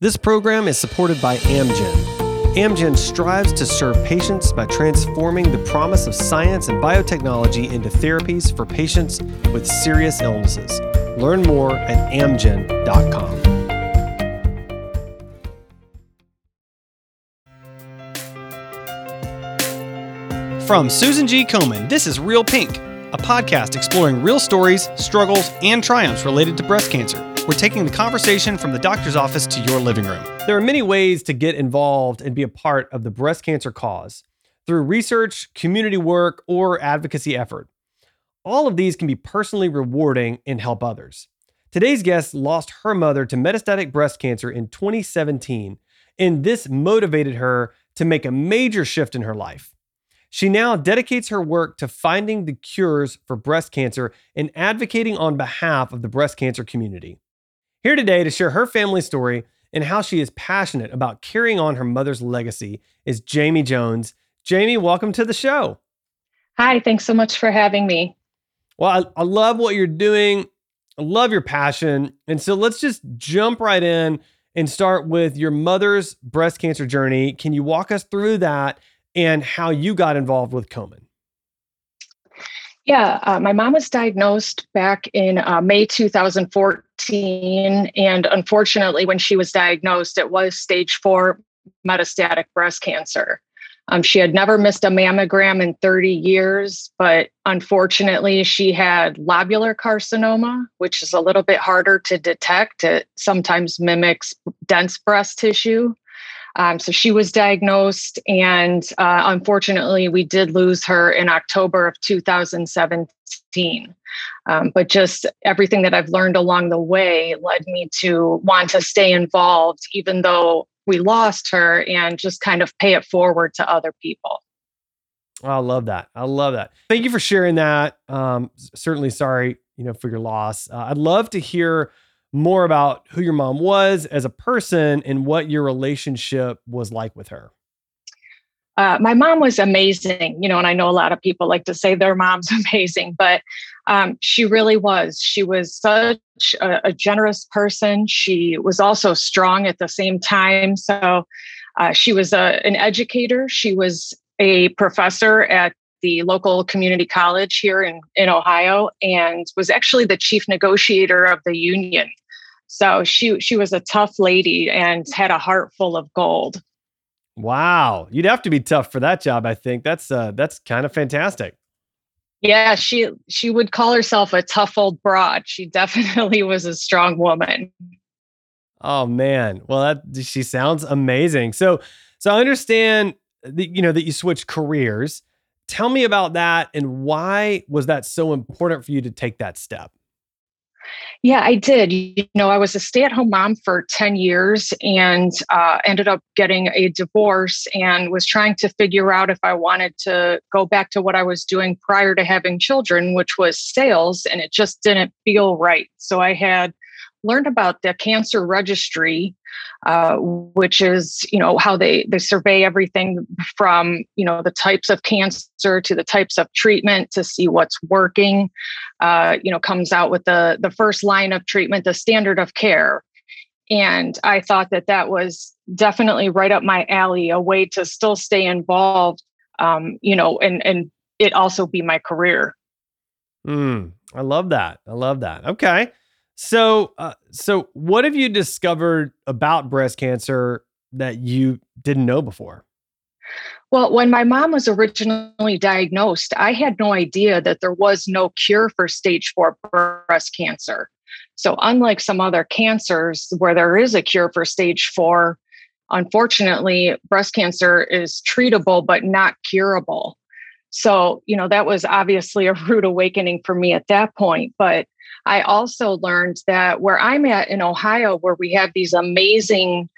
This program is supported by Amgen. Amgen strives to serve patients by transforming the promise of science and biotechnology into therapies for patients with serious illnesses. Learn more at amgen.com. From Susan G. Komen, this is Real Pink, a podcast exploring real stories, struggles, and triumphs related to breast cancer. We're taking the conversation from the doctor's office to your living room. There are many ways to get involved and be a part of the breast cancer cause through research, community work, or advocacy effort. All of these can be personally rewarding and help others. Today's guest lost her mother to metastatic breast cancer in 2017, and this motivated her to make a major shift in her life. She now dedicates her work to finding the cures for breast cancer and advocating on behalf of the breast cancer community. Here today to share her family story and how she is passionate about carrying on her mother's legacy is Jamie Jones. Jamie, welcome to the show. Hi, thanks so much for having me. Well, I, I love what you're doing. I love your passion. And so let's just jump right in and start with your mother's breast cancer journey. Can you walk us through that and how you got involved with Komen? Yeah, uh, my mom was diagnosed back in uh, May 2014. And unfortunately, when she was diagnosed, it was stage four metastatic breast cancer. Um, she had never missed a mammogram in 30 years, but unfortunately, she had lobular carcinoma, which is a little bit harder to detect. It sometimes mimics dense breast tissue. Um, so she was diagnosed, and uh, unfortunately, we did lose her in October of 2017. Um, but just everything that I've learned along the way led me to want to stay involved, even though we lost her, and just kind of pay it forward to other people. I love that. I love that. Thank you for sharing that. Um, certainly sorry, you know, for your loss. Uh, I'd love to hear more about who your mom was as a person and what your relationship was like with her. Uh, my mom was amazing, you know, and I know a lot of people like to say their mom's amazing, but um, she really was. She was such a, a, generous person. She was also strong at the same time. So uh, she was a, an educator. She was a professor at the local community college here in, in Ohio and was actually the chief negotiator of the union. So she she was a tough lady and had a heart full of gold. Wow, you'd have to be tough for that job. I think that's uh, that's kind of fantastic. Yeah, she she would call herself a tough old broad. She definitely was a strong woman. Oh man, well that she sounds amazing. So so I understand that you know that you switched careers. Tell me about that and why was that so important for you to take that step? Yeah, I did. You know, I was a stay at home mom for 10 years and uh, ended up getting a divorce and was trying to figure out if I wanted to go back to what I was doing prior to having children, which was sales, and it just didn't feel right. So I had learned about the cancer registry uh, which is you know how they they survey everything from you know the types of cancer to the types of treatment to see what's working uh, you know comes out with the the first line of treatment the standard of care. And i thought that that was definitely right up my alley a way to still stay involved um, you know and and it also be my career. Mm, i love that. I love that. Okay so, uh, so what have you discovered about breast cancer that you didn't know before? Well, when my mom was originally diagnosed, I had no idea that there was no cure for stage four breast cancer. So, unlike some other cancers where there is a cure for stage four, unfortunately, breast cancer is treatable but not curable. So, you know, that was obviously a rude awakening for me at that point. But I also learned that where I'm at in Ohio, where we have these amazing,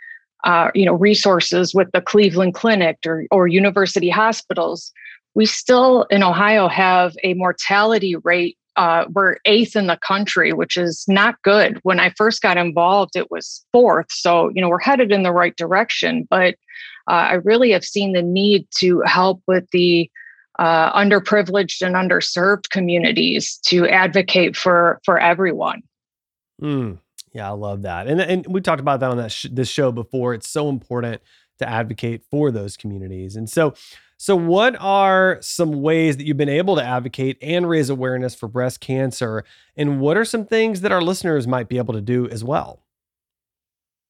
uh, you know, resources with the Cleveland Clinic or, or university hospitals, we still in Ohio have a mortality rate. Uh, we're eighth in the country, which is not good. When I first got involved, it was fourth. So, you know, we're headed in the right direction. But uh, I really have seen the need to help with the uh, underprivileged and underserved communities to advocate for for everyone. Mm, Yeah, I love that. And and we talked about that on that sh- this show before. It's so important to advocate for those communities. And so so what are some ways that you've been able to advocate and raise awareness for breast cancer and what are some things that our listeners might be able to do as well?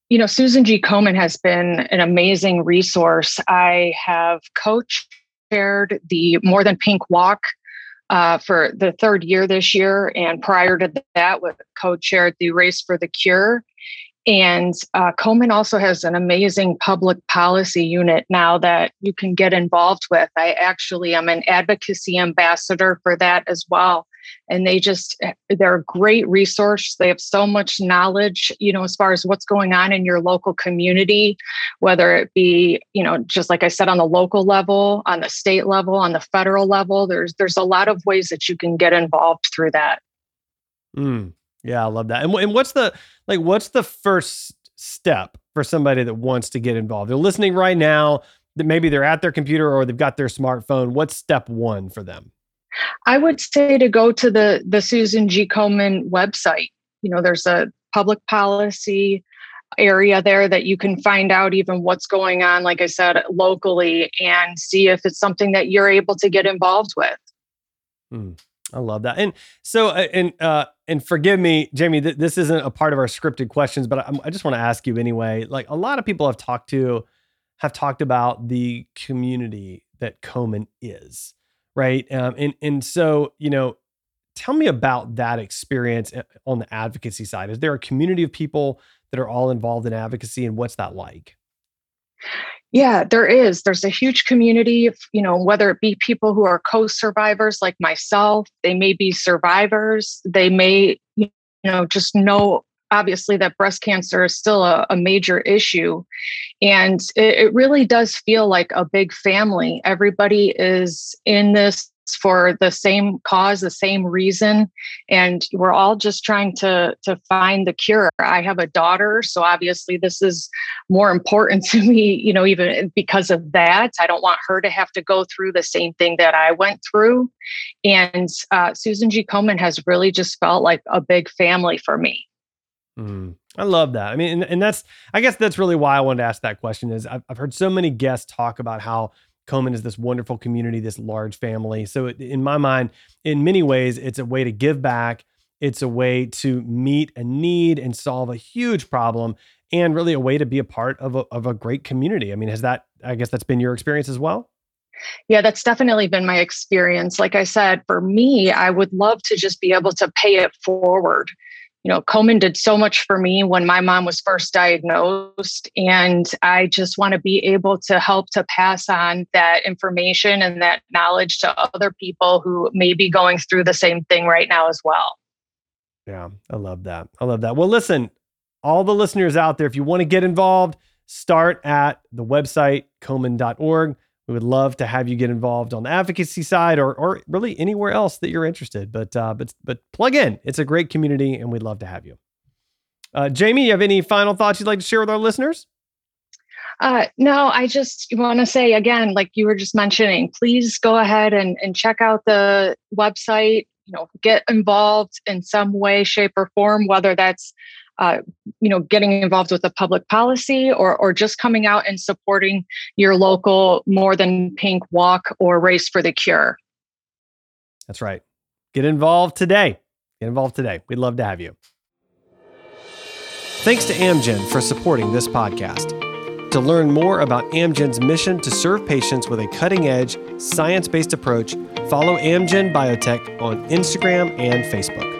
You know, Susan G. Komen has been an amazing resource. I have coach chaired the More Than Pink Walk uh, for the third year this year. And prior to that, with co-chaired the Race for the Cure. And uh, Komen also has an amazing public policy unit now that you can get involved with. I actually am an advocacy ambassador for that as well and they just eh, they're a great resource. They have so much knowledge you know as far as what's going on in your local community whether it be you know just like i said on the local level on the state level on the federal level there's there's a lot of ways that you can get involved through that. Mm, yeah i love that. And, and what's the like what's the first step for somebody that wants to get involved? They're listening right now that maybe they're at their computer or they've got their smartphone. What's step one for them I would say to go to the the Susan G. Komen website. You know, there's a public policy area there that you can find out even what's going on, like I said, locally, and see if it's something that you're able to get involved with. Mm, I love that. And so, uh, and uh, and forgive me, Jamie, th- this isn't a part of our scripted questions, but I, I just want to ask you anyway. Like a lot of people I've talked to, have talked about the community that Komen is right? Um, and and so you know, tell me about that experience eh, on the advocacy side. Is there a community of people that are all involved in advocacy, and what's that like? Yeah, there is. There's a huge community you know, whether it be people who are co-survivors like myself, they may be survivors, they may, you know, just know obviously that breast cancer is still a, a major issue. And it, it really does feel like a big family. Everybody is in this for the same cause the same reason and we're all just trying to to find the cure. I have a daughter so obviously this is more important to me you know even because of that. I don't want her to have to go through the same thing that i went through. And uh, susan g. Komen has really just felt like a big family for me Mm, I love that. I mean, and, and, that's, I guess that's really why I wanted to ask that question is I've, I've heard so many guests talk about how Komen is this wonderful community, this large family. So it, in my mind, in many ways, it's a way to give back. It's a way to meet a need and solve a huge problem and really a way to be a part of a, of a great community. I mean, has that, I guess that's been your experience as well? Yeah, that's definitely been my experience. Like I said, for me, I would love to just be able to pay it forward you know, Komen did so much for me when my mom was first diagnosed. And I just want to be able to help to pass on that information and that knowledge to other people who may be going through the same thing right now as well. Yeah, I love that. I love that. Well, listen, all the listeners out there, if you want to get involved, start at the website, komen.org. We would love to have you get involved on the advocacy side or or really anywhere else that you're interested. But uh, but but plug in. It's a great community, and we'd love to have you. Uh, Jamie, you have any final thoughts you'd like to share with our listeners? Uh, no, I just want to say again, like you were just mentioning, please go ahead and, and check out the website. You know, get involved in some way, shape, or form, whether that's uh, you know, getting involved with the public policy or, or just coming out and supporting your local More Than Pink walk or Race for the Cure. That's right. Get involved today. Get involved today. We'd love to have you. Thanks to Amgen for supporting this podcast. To learn more about Amgen's mission to serve patients with a cutting edge, science based approach, follow Amgen Biotech on Instagram and Facebook.